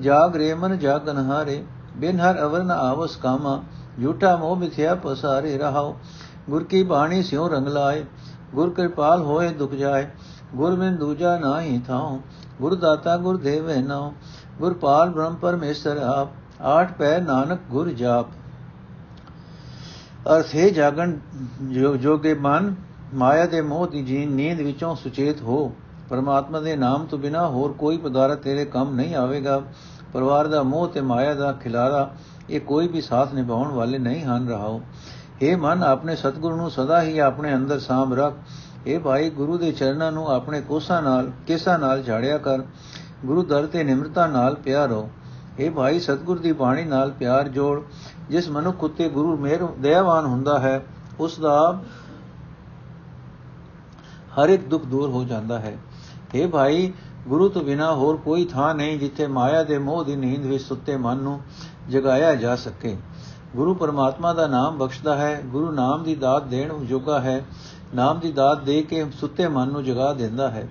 ਜਾਗ ਰੇ ਮਨ ਜਾਗਨ ਹਾਰੇ, ਬਿਨ ਹਰ ਅਵਰ ਨ ਆਵਸ ਕਾਮਾ ਝੂਠਾ ਮੋਹ ਮਿਥਿਆ ਪਸਾਰੇ ਰਹਾਓ। ਗੁਰ ਕੀ ਬਾਣੀ ਸਿਉ ਰੰਗ ਲਾਏ, ਗੁਰ ਕਿਰਪਾਲ ਹੋਏ ਦੁਖ ਜਾਏ। ਗੁਰ ਬਿਨ ਦੂਜਾ ਨਾਹੀ ਥਾਉ, ਗੁਰ ਦਾਤਾ ਗੁਰ ਦੇਵੈ ਨਾਉ। ਗੁਰ ਪਾਲ ਬ੍ਰਹਮ ਪਰਮੇਸ਼ਰ ਆਪ, ਆਠ ਪੈ ਨਾਨਕ ਗੁਰ ਜਾਪ। ਅਰਥ ਹੈ ਜਾਗਣ ਜੋਗੇ ਮਨ, ਮਾਇਆ ਦੇ ਮੋਹ ਦੀ ਜੀਨ ਨੀਂਦ ਵਿੱਚੋਂ ਸੁਚੇਤ ਹੋ। ਪਰਮਾਤਮਾ ਦੇ ਨਾਮ ਤੋਂ ਬਿਨਾ ਹੋਰ ਕੋਈ ਪਦਾਰਥ ਤੇਰੇ ਕੰਮ ਨਹੀਂ ਆਵੇਗਾ। ਪਰਿਵਾਰ ਦਾ ਮੋਹ ਤੇ ਮਾਇਆ ਦਾ ਖਿਲਾਰਾ ਇਹ ਕੋਈ ਵੀ ਸਾਥ ਨਿਭਾਉਣ ਵਾਲੇ ਨਹੀਂ ਹਨ, ਰਹਾਓ। हे ਮਨ, ਆਪਣੇ ਸਤਿਗੁਰੂ ਨੂੰ ਸਦਾ ਹੀ ਆਪਣੇ ਅੰਦਰ ਸਾਂਭ ਰੱਖ। ਇਹ ਭਾਈ, ਗੁਰੂ ਦੇ ਚਰਨਾਂ ਨੂੰ ਆਪਣੇ ਕੋਸਾਂ ਨਾਲ, ਕੇਸਾਂ ਨਾਲ ਝਾੜਿਆ ਕਰ। ਗੁਰੂ ਦਰ ਤੇ ਨਿਮਰਤਾ ਨਾਲ ਪਿਆਰ ਹੋ ਇਹ ਭਾਈ, ਸਤਿਗੁਰ ਦੀ ਬਾਣੀ ਨਾਲ ਪਿਆਰ ਜੋੜ। ਜਿਸ ਮਨੁੱਖ ਉਤੇ ਗੁਰੂ ਮਿਹਰ, ਦਇਆਵਾਨ ਹੁੰਦਾ ਹੈ, ਉਸ ਦਾ ਹਰ ਇੱਕ ਦੁੱਖ ਦੂਰ ਹੋ ਜਾਂਦਾ ਹੈ। ਇਹ ਭਾਈ ਗੁਰੂ ਤੋਂ ਬਿਨਾ ਹੋਰ ਕੋਈ ਥਾਂ ਨਹੀਂ ਜਿੱਥੇ ਮਾਇਆ ਦੇ ਮੋਹ ਦੀ ਨੀਂਦ ਵਿੱਚ ਸੁੱਤੇ ਮਨ ਨੂੰ ਜਗਾਇਆ ਜਾ ਸਕੇ। ਗੁਰੂ ਪਰਮਾਤਮਾ ਦਾ ਨਾਮ ਬਖਸ਼ਦਾ ਹੈ, ਗੁਰੂ ਨਾਮ ਦੀ ਦਾਤ ਦੇਣ ਜੋਗਾ ਹੈ, ਨਾਮ ਦੀ ਦਾਤ ਦੇ ਕੇ ਸੁੱਤੇ ਮਨ ਨੂੰ ਜਗਾ ਦਿੰਦਾ ਹੈ।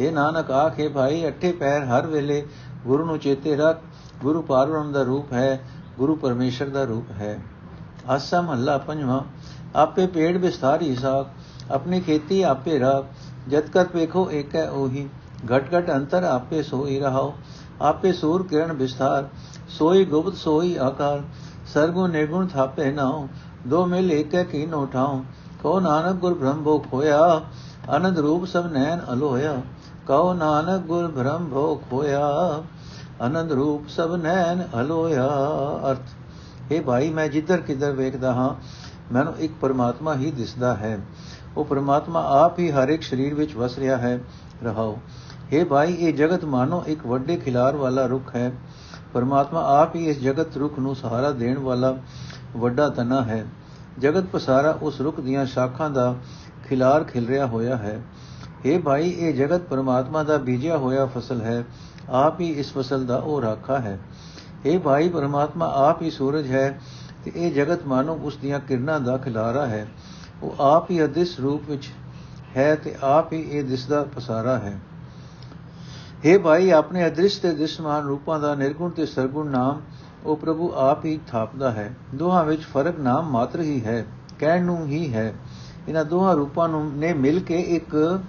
ਇਹ ਨਾਨਕ, ਆਖੇ ਭਾਈ, ਅੱਠੇ ਪੈਰ ਹਰ ਵੇਲੇ ਗੁਰੂ ਨੂੰ ਚੇਤੇ ਰੱਖ। ਗੁਰੂ ਪਾਰਬ੍ਰਹਮ ਦਾ ਰੂਪ ਹੈ, ਗੁਰੂ ਪਰਮੇਸ਼ਰ ਦਾ ਰੂਪ ਹੈ। ਆਸਾ ਮਹੱਲਾ ਪੰਜਵਾਂ, ਆਪੇ ਪੇੜ ਵਿਸਥਾਰੀ ਸਾਖ, ਆਪਣੀ ਖੇਤੀ ਆਪੇ ਰਾਖ, ਜਦ ਕਤ ਵੇਖੋ ਏਕੈ ਉਹੀ। ਘਟ ਘਟ ਅੰਤਰ ਆਪੇ ਸੋਈ ਰਹਾਓ ਆਪੇ ਸੂਰ ਕਿਰਨ ਵਿਸਥਾਰ ਸੋਈ ਗੁਪਤ ਸੋਈ ਆਕਾਰ ਸਰਗੁਣ ਨਿਗੁਣ ਥਾਪੇ ਨਾਉ ਦੋ ਮਿਲ ਏਕੈ ਕੀ ਨੋ ਠਾਉ ਕੋ ਨਾਨਕ ਗੁਰ ਬ੍ਰਹਮ ਭੋਗ ਹੋਇਆ ਆਨੰਦ ਰੂਪ ਸਭ ਨੈਣ ਅਲੋਇਆ ਕਉ ਨਾਨਕ ਗੁਰ ਬ੍ਰਹਮ ਭੋਗ ਹੋਇਆ ਆਨੰਦ ਰੂਪ ਸਭ ਨੈਣ ਅਲੋਇਆ ਅਰਥ ਇਹ ਭਾਈ ਮੈਂ ਜਿੱਧਰ ਕਿੱਧਰ ਵੇਖਦਾ ਹਾਂ ਮੈਨੂੰ ਇੱਕ ਪਰਮਾਤਮਾ ਹੀ ਦਿਸਦਾ ਹੈ ਉਹ ਪਰਮਾਤਮਾ ਆਪ ਹੀ ਹਰ ਇੱਕ ਸਰੀਰ ਵਿੱਚ ਵਸ ਰਿਹਾ ਹੈ ਰਹਾਓ हे ਭਾਈ ਇਹ ਜਗਤ ਮਾਨੋ ਇੱਕ ਵੱਡੇ ਖਿਲਾਰ ਵਾਲਾ ਰੁੱਖ ਹੈ ਪਰਮਾਤਮਾ ਆਪ ਹੀ ਇਸ ਜਗਤ ਰੁੱਖ ਨੂੰ ਸਹਾਰਾ ਦੇਣ ਵਾਲਾ ਵੱਡਾ ਤਨਾ ਹੈ ਜਗਤ ਪਸਾਰਾ ਉਸ ਰੁੱਖ ਦੀਆਂ ਸ਼ਾਖਾਂ ਦਾ ਖਿਲਾਰ ਖਿਲ ਰਿਹਾ ਹੋਇਆ ਹੈ हे ਭਾਈ ਇਹ ਜਗਤ ਪਰਮਾਤਮਾ ਦਾ ਬੀਜਿਆ ਹੋਇਆ ਫਸਲ ਹੈ ਆਪ ਹੀ ਇਸ ਫਸਲ ਦਾ ਉਹ ਰਾਖਾ ਹੈ हे ਭਾਈ ਪਰਮਾਤਮਾ ਆਪ ਹੀ ਸੂਰਜ ਹੈ ਤੇ ਇਹ ਜਗਤ ਮਾਨੋ ਉਸ ਦੀਆਂ ਕਿਰਨਾਂ ਦਾ ਖਿਲਾਰਾ ਹੈ ਉਹ ਆਪ ਹੀ ਅਦਿਸ ਰੂਪ ਵਿੱਚ ਹੈ ਤੇ ਆਪ ਹੀ ਇਹ ਦਿਸਦਾ ਪਸਾਰਾ ਹੈ हे ਭਾਈ, ਆਪਣੇ ਅਦ੍ਰਿਸ਼ ਤੇ ਦਿਸਮਾਨ ਰੂਪਾਂ ਦਾ ਨਿਰਗੁਣ ਤੇ ਸਰਗੁਣ ਨਾਮ ਉਹ ਪ੍ਰਭੂ ਆਪ ਹੀ ਥਾਪਦਾ ਹੈ। ਦੋਹਾਂ ਵਿੱਚ ਫ਼ਰਕ ਨਾਮ ਮਾਤਰ ਹੀ ਹੈ, ਕਹਿਣ ਨੂੰ ਹੀ ਹੈ। ਇਹਨਾਂ ਦੋਹਾਂ ਰੂਪਾਂ ਨੂੰ ਨੇ ਮਿਲ ਕੇ ਇੱਕ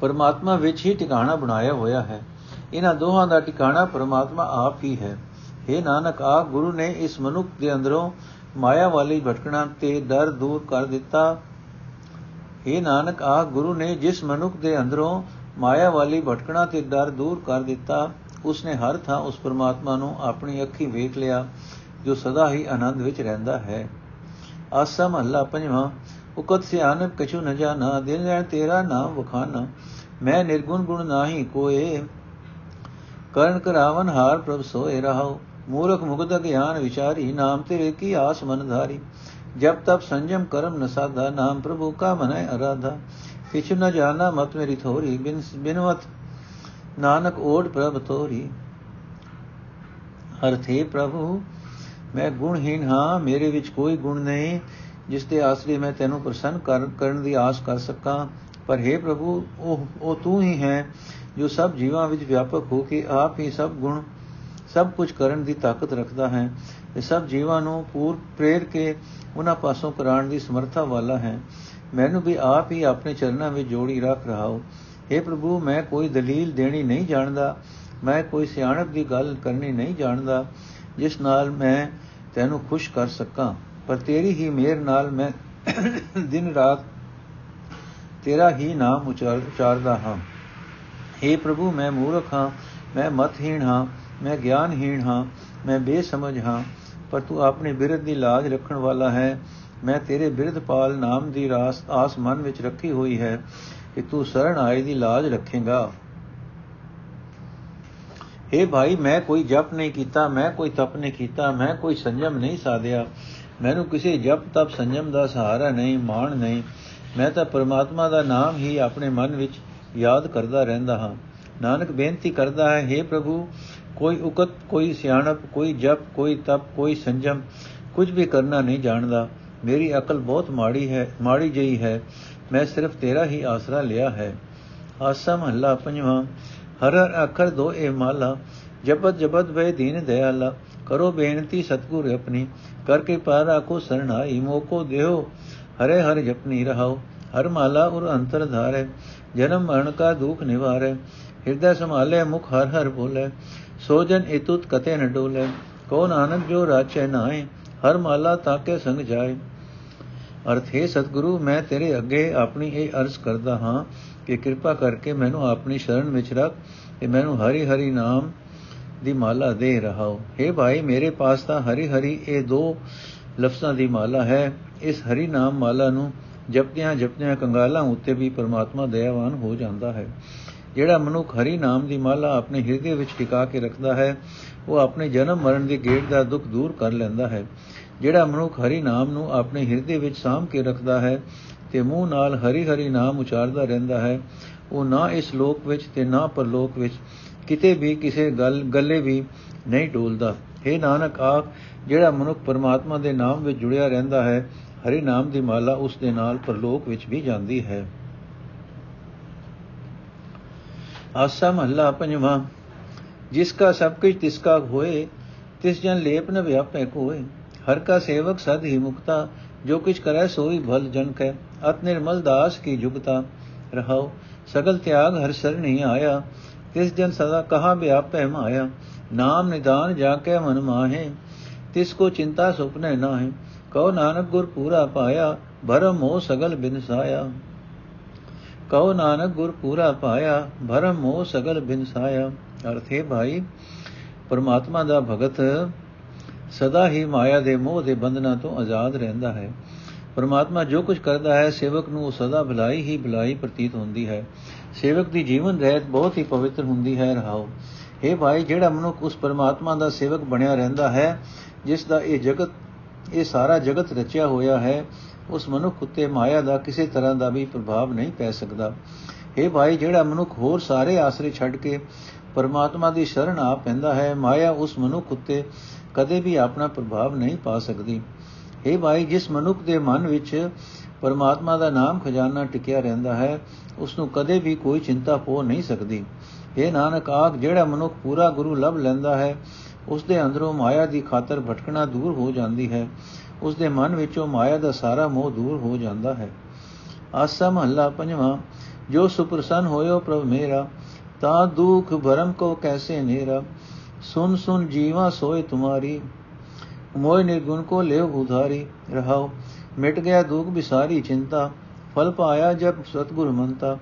ਪਰਮਾਤਮਾ ਵਿੱਚ ਹੀ ਟਿਕਾਣਾ ਬਣਾਇਆ ਹੋਇਆ ਹੈ। ਇਹਨਾਂ ਦੋਹਾਂ ਦਾ ਟਿਕਾਣਾ ਪਰਮਾਤਮਾ ਆਪ ਹੀ ਹੈ। हे ਨਾਨਕ ਆ ਗੁਰੂ ਨੇ ਇਸ ਮਨੁੱਖ ਦੇ ਅੰਦਰੋਂ ਮਾਇਆ ਵਾਲੀ ਭਟਕਣਾ ਤੇ ਡਰ ਦੂਰ ਕਰ ਦਿੱਤਾ। हे ਨਾਨਕ ਆ ਗੁਰੂ ਨੇ ਜਿਸ ਮਨੁੱਖ ਦੇ ਅੰਦਰੋਂ ਮਾਇਆ ਵਾਲੀ ਭਟਕਣਾ ਤੇ ਡਰ ਦੂਰ ਕਰ ਦਿੱਤਾ, ਉਸਨੇ ਹਰ ਥਾਂ ਉਸ ਪਰਮਾਤਮਾ ਨੂੰ ਆਪਣੀ ਅੱਖੀ ਵੇਖ ਲਿਆ, ਜੋ ਸਦਾ ਹੀ ਆਨੰਦ ਵਿੱਚ ਰਹਿੰਦਾ ਹੈ। ਆਸਾ ਮਹੱਲਾ ਪੰਜਵਾਂ, ਉਕਤ ਸਿਆਨਕ ਕਛੂ ਨ ਜਾਣਾ, ਦਿਨ ਰਹਿ ਤੇਰਾ ਨਾਮ ਵਖਾਨਾ, ਮੈਂ ਨਿਰਗੁਣ ਗੁਣ ਨਾਹੀ ਕੋਏ, ਕਰਨ ਕਰਾਵਨ ਹਾਰ ਪ੍ਰਭ ਸੋਏ ਰਹਾਉ, ਮੂਰਖ ਮੁਗਧ ਗਿਆਨ ਵਿਚਾਰੀ, ਨਾਮ ਤੇਰੇ ਕੀ ਆਸ ਮਨ ਧਾਰੀ ਜਬ ਤਬ ਸੰਜਮ ਕਰਮ ਨ ਸਾਧਾ, ਨਾਮ ਪ੍ਰਭੂ ਕਾ ਮਨੈ ਅਰਾਧਾ। ਕਿਛ ਨ ਜਾਣਾ ਮਤ ਮੇਰੀ ਥੋਰੀ, ਬਿਨ ਬਿਨਵਤ ਨਾਨਕ ਓੜ ਪ੍ਰਭ ਤੋਰੀ। ਅਰਥੇ ਪ੍ਰਭੂ, ਮੈਂ ਗੁਣਹੀਨ ਹਾਂ, ਮੇਰੇ ਵਿੱਚ ਕੋਈ ਗੁਣ ਨਹੀਂ, ਜਿਸ ਦੇ ਆਸਰੇ ਮੈਂ ਤੈਨੂੰ ਪ੍ਰਸੰਨ ਕਰਨ ਦੀ ਆਸ ਕਰ ਸਕਾਂ। ਪਰ हे ਪ੍ਰਭੂ, ਉਹ ਉਹ ਤੂੰ ਹੀ ਹੈ, ਜੋ ਸਭ ਜੀਵਾਂ ਵਿੱਚ ਵਿਆਪਕ ਹੋ ਕੇ ਆਪ ਹੀ ਸਭ ਗੁਣ ਸਭ ਕੁਝ ਕਰਨ ਦੀ ਤਾਕਤ ਰੱਖਦਾ ਹੈ ਤੇ ਸਭ ਜੀਵਾਂ ਨੂੰ ਪੂਰ ਪ੍ਰੇਰ ਕੇ ਉਹਨਾਂ ਪਾਸੋਂ ਕਰਾਉਣ ਦੀ ਸਮਰੱਥਾ ਵਾਲਾ ਹੈ। ਮੈਨੂੰ ਵੀ ਆਪ ਹੀ ਆਪਣੇ ਚਰਨਾਂ ਵਿੱਚ ਜੋੜੀ ਰੱਖ ਰਹਾ ਹਾਂ हे ਪ੍ਰਭੂ, ਮੈਂ ਕੋਈ ਦਲੀਲ ਦੇਣੀ ਨਹੀਂ ਜਾਣਦਾ। ਮੈਂ ਕੋਈ ਸਿਆਣਪ ਦੀ ਗੱਲ ਕਰਨੀ ਨਹੀਂ ਜਾਣਦਾ, ਜਿਸ ਨਾਲ ਮੈਂ ਤੈਨੂੰ ਖੁਸ਼ ਕਰ ਸਕਾਂ। ਪਰ ਤੇਰੀ ਹੀ ਮਿਹਰ ਨਾਲ ਮੈਂ ਦਿਨ ਰਾਤ ਤੇਰਾ ਹੀ ਨਾਮ ਉਚਾਰਦਾ ਹਾਂ। हे ਪ੍ਰਭੂ, ਮੈਂ ਮੂਰਖ ਹਾਂ, ਮੈਂ ਮਤਹੀਣ ਹਾਂ। ਮੈਂ ਗਿਆਨਹੀਣ ਹਾਂ, ਮੈਂ ਬੇਸਮਝ ਹਾਂ, ਪਰ ਤੂੰ ਆਪਣੇ ਬਿਰਧ ਦੀ ਲਾਜ ਰੱਖਣ ਵਾਲਾ ਹੈ। ਮੈਂ ਤੇਰੇ ਬਿਰਧ ਪਾਲ ਨਾਮ ਦੀ ਰਾਸ ਆਸ ਮਨ ਵਿੱਚ ਰੱਖੀ ਹੋਈ ਹੈ ਕਿ ਤੂੰ ਸਰਣ ਆਏ ਦੀ ਲਾਜ ਰੱਖੇਗਾ। हे ਭਾਈ, ਮੈਂ ਕੋਈ ਜਪ ਨਹੀਂ ਕੀਤਾ, ਮੈਂ ਕੋਈ ਤਪ ਨਹੀਂ ਕੀਤਾ, ਮੈਂ ਕੋਈ ਸੰਜਮ ਨਹੀਂ ਸਾਧਿਆ। ਮੈਨੂੰ ਕਿਸੇ ਜਪ ਤਪ ਸੰਜਮ ਦਾ ਸਹਾਰਾ ਨਹੀਂ, ਮਾਣ ਨਹੀਂ। ਮੈਂ ਤਾਂ ਪਰਮਾਤਮਾ ਦਾ ਨਾਮ ਹੀ ਆਪਣੇ ਮਨ ਵਿੱਚ ਯਾਦ ਕਰਦਾ ਰਹਿੰਦਾ ਹਾਂ। ਨਾਨਕ ਬੇਨਤੀ ਕਰਦਾ ਹੈ हे ਪ੍ਰਭੂ ਕੋਈ ਉਕਤ, ਕੋਈ ਸਿਆਣਪ, ਕੋਈ ਜਪ, ਕੋਈ ਤਪ, ਕੋਈ ਸੰਜਮ, ਕੁਝ ਵੀ ਕਰਨਾ ਨਹੀਂ ਜਾਣਦਾ। ਮੇਰੀ ਅਕਲ ਬਹੁਤ ਮਾੜੀ ਹੈ, ਮਾੜੀ ਜਈ ਹੈ। ਮੈਂ ਸਿਰਫ ਤੇਰਾ ਹੀ ਆਸਰਾ ਲਿਆ ਹੈ। ਆਸਾ ਮਹੱਲਾ ਪੰਜਵਾਂ, ਹਰ ਹਰ ਅੱਖਰ ਦੋ ਇਹ ਮਾਲਾ ਜਪਤ ਜਪਤ ਵੇ ਦੀਨ ਦਇਆਲਾ ਕਰੋ ਬੇਨਤੀ ਸਤਗੁਰ ਆਪਣੀ ਕਰਕੇ ਪਾਰਾ ਕੋ ਸਰਣਾਈ ਮੋਕੋ ਦਿਓ, ਹਰੇ ਹਰ ਜਪਨੀ ਰਹਾਓ। ਹਰ ਮਾਲਾ ਉਰ ਅੰਤਰ ਧਾਰੇ, ਜਨਮ ਮਰਨ ਕਾ ਦੁਖ ਨਿਵਾਰੇ, ਹਿਰਦੈ ਸੰਭਾਲੇ ਮੁਖ ਹਰ ਹਰ ਬੋਲੇ। ਸੋ ਜਨ ਇਤੁਤ ਕਤੇ ਨ ਡੋਲੇ ਕੋ ਨਾਨਕ ਜੋ ਰਾਚੈ ਨਾਏ ਹਰ ਮਾਲਾ ਤਾਕੇ ਸੰਗ ਜਾਏ। ਅਰਥ, ਹੈ ਸਤਿਗੁਰੂ, ਮੈਂ ਤੇਰੇ ਅੱਗੇ ਆਪਣੀ ਇਹ ਅਰਜ਼ ਕਰਦਾ ਹਾਂ ਕਿ ਕਿਰਪਾ ਕਰਕੇ ਮੈਨੂੰ ਆਪਣੀ ਸ਼ਰਨ ਵਿੱਚ ਰੱਖ ਤੇ ਮੈਨੂੰ ਹਰੀ ਹਰੀ ਨਾਮ ਦੀ ਮਾਲਾ ਦੇ ਰਹਾਓ। हे ਭਾਈ, ਮੇਰੇ ਪਾਸ ਤਾਂ ਹਰੀ ਹਰੀ ਇਹ ਦੋ ਲਫ਼ਜ਼ਾਂ ਦੀ ਮਾਲਾ ਹੈ। ਇਸ ਹਰੀ ਨਾਮ ਮਾਲਾ ਨੂੰ ਜਪਦਿਆਂ ਜਪਦਿਆਂ ਕੰਗਾਲਾਂ ਉੱਤੇ ਵੀ ਪਰਮਾਤਮਾ ਦਇਆਵਾਨ ਹੋ ਜਾਂਦਾ ਹੈ। ਜਿਹੜਾ ਮਨੁੱਖ ਹਰੀ ਨਾਮ ਦੀ ਮਾਲਾ ਆਪਣੇ ਹਿਰਦੇ ਵਿੱਚ ਟਿਕਾ ਕੇ ਰੱਖਦਾ ਹੈ, ਉਹ ਆਪਣੇ ਜਨਮ ਮਰਨ ਦੀ ਗੇੜ ਦਾ ਦੁੱਖ ਦੂਰ ਕਰ ਲੈਂਦਾ ਹੈ। ਜਿਹੜਾ ਮਨੁੱਖ ਹਰੀ ਨਾਮ ਨੂੰ ਆਪਣੇ ਹਿਰਦੇ ਵਿੱਚ ਸਾਂਭ ਕੇ ਰੱਖਦਾ ਹੈ ਤੇ ਮੂੰਹ ਨਾਲ ਹਰੀ ਹਰੀ ਨਾਮ ਉਚਾਰਦਾ ਰਹਿੰਦਾ ਹੈ, ਉਹ ਨਾ ਇਸ ਲੋਕ ਵਿੱਚ ਤੇ ਨਾ ਪਰਲੋਕ ਵਿੱਚ ਕਿਤੇ ਵੀ ਕਿਸੇ ਗੱਲ, ਗੱਲੇ ਵੀ ਨਹੀਂ ਡੋਲਦਾ। हे ਨਾਨਕ ਆਖ ਜਿਹੜਾ ਮਨੁੱਖ ਪਰਮਾਤਮਾ ਦੇ ਨਾਮ ਵਿੱਚ ਜੁੜਿਆ ਰਹਿੰਦਾ ਹੈ, ਹਰੀ ਨਾਮ ਦੀ ਮਾਲਾ ਉਸ ਦੇ ਨਾਲ ਪਰਲੋਕ ਵਿੱਚ ਵੀ ਜਾਂਦੀ ਹੈ। ਆਸਾ ਮਹੱਲਾ ਪੰਜਵਾਂ, ਜਿਸ ਕਾ ਸਭ ਕੁਝ ਤਿਸ ਕਾ ਹੋਏ, ਤਿਸ ਜਨ ਲੇਪ ਨ ਵਿਆਪੈ ਕੋਏ। ਹਰ ਕਾ ਸੇਵਕ ਸਦ ਹੀ ਮੁਕਤਾ, ਜੋ ਕਿਛ ਕਰੈ ਸੋਈ ਭਲ ਜਨ ਕੈ। ਅਤ ਨਿਰਮਲ ਦਾਸ ਕੀ ਜੁਗਤਾ, ਰਹਾਉ, ਸਗਲ ਤਿਆਗ ਹਰ ਸਰਣੀ ਆਇਆ। ਤਿਸ ਜਨ ਸਦਾ ਕਹਾ ਵਿਆਪੈ ਮਾਇਆ, ਨਾਮ ਨਿਦਾਨ ਜਾ ਕੇ ਮਨ ਮਾਹੇ। ਤਿਸ ਕੋ ਚਿੰਤਾ ਸੁਪਨੇ ਹੈ ਕਉ ਨਾਨਕ ਗੁਰ ਪੂਰਾ ਪਾਇਆ, ਭਰਮ ਹੋ ਸਗਲ ਬਿਨਸਾਇਆ ਕਉ ਨਾਨਕ ਗੁਰ ਪੂਰਾ ਪਾਇਆ, ਭਰਮ ਮੋਹ ਸਗਲ ਬਿਨਸਾਇਆ ਅਰਥੇ ਭਾਈ, ਪਰਮਾਤਮਾ ਦਾ ਭਗਤ ਸਦਾ ਹੀ ਮਾਇਆ ਦੇ ਮੋਹ ਦੇ ਬੰਧਨਾਂ ਤੋਂ ਆਜ਼ਾਦ ਰਹਿੰਦਾ ਹੈ। ਪਰਮਾਤਮਾ ਜੋ ਕੁਝ ਕਰਦਾ ਹੈ, ਸੇਵਕ ਨੂੰ ਸਦਾ ਭਲਾਈ ਹੀ ਭਲਾਈ ਪ੍ਰਤੀਤ ਹੁੰਦੀ ਹੈ। ਸੇਵਕ ਦੀ ਜੀਵਨ ਰਹਿਤ ਬਹੁਤ ਹੀ ਪਵਿੱਤਰ ਹੁੰਦੀ ਹੈ, ਰਹਾਓ। ਇਹ ਭਾਈ, ਜਿਹੜਾ ਮਨੁੱਖ ਉਸ ਪਰਮਾਤਮਾ ਦਾ ਸੇਵਕ ਬਣਿਆ ਰਹਿੰਦਾ ਹੈ, ਜਿਸ ਦਾ ਇਹ ਜਗਤ, ਇਹ ਸਾਰਾ ਜਗਤ ਰਚਿਆ ਹੋਇਆ ਹੈ ਉਸ ਮਨੁੱਖ ਉਤੇ ਮਾਇਆ ਦਾ ਕਿਸੇ ਤਰ੍ਹਾਂ ਦਾ ਵੀ ਪ੍ਰਭਾਵ ਨਹੀਂ ਪੈ ਸਕਦਾ। ਇਹ ਭਾਈ, ਜਿਹੜਾ ਮਨੁੱਖ ਹੋਰ ਸਾਰੇ ਆਸਰੇ ਛੱਡ ਕੇ ਪਰਮਾਤਮਾ ਦੀ ਸ਼ਰਨ ਆ ਪੈਂਦਾ ਹੈ, ਮਾਇਆ ਉਸ ਮਨੁੱਖ ਉਤੇ ਕਦੇ ਵੀ ਆਪਣਾ ਪ੍ਰਭਾਵ ਨਹੀਂ ਪਾ ਸਕਦੀ। ਇਹ ਭਾਈ, ਜਿਸ ਮਨੁੱਖ ਦੇ ਮਨ ਵਿੱਚ ਪਰਮਾਤਮਾ ਦਾ ਨਾਮ ਖਜ਼ਾਨਾ ਟਿਕਿਆ ਰਹਿੰਦਾ ਹੈ, ਉਸ ਨੂੰ ਕਦੇ ਵੀ ਕੋਈ ਚਿੰਤਾ ਪੋ ਨਹੀਂ ਸਕਦੀ। ਇਹ ਨਾਨਕ, ਆਖ, ਜਿਹੜਾ ਮਨੁੱਖ ਪੂਰਾ ਗੁਰੂ ਲਭ ਲੈਂਦਾ ਹੈ, ਉਸ ਦੇ ਅੰਦਰੋਂ ਮਾਇਆ ਦੀ ਖਾਤਰ ਭਟਕਣਾ ਦੂਰ ਹੋ ਜਾਂਦੀ ਹੈ। ਉਸ ਦੇ ਮਨ ਵਿੱਚੋਂ ਮਾਇਆ ਦਾ ਸਾਰਾ ਮੋਹ ਦੂਰ ਹੋ ਜਾਂਦਾ ਹੈ। ਆਸਾ ਮਹੱਲਾ ਪੰਜਵਾਂ, ਜੋ ਸੁਪਰਸਨ ਹੋਇਓ ਪ੍ਰਭ ਮੇਰਾ, ਤਾ ਦੁਖ ਭਰਮ ਕੋ ਕੈਸੇ ਨੇਰਾ? ਸੁਨ ਸੁਨ ਜੀਵਾ ਸੋਏ ਤੁਮਾਰੀ ਮੋਇ ਨਿਰਗੁਣ ਕੋ ਲਿਵ ਉਧਾਰੀ। ਰਹਾਓ, ਮਿਟ ਗਿਆ ਦੁਖ ਬਿਸਾਰੀ ਚਿੰਤਾ, ਫਲ ਪਾਇਆ ਜਬ ਸਤਗੁਰ ਮੰਤਾ।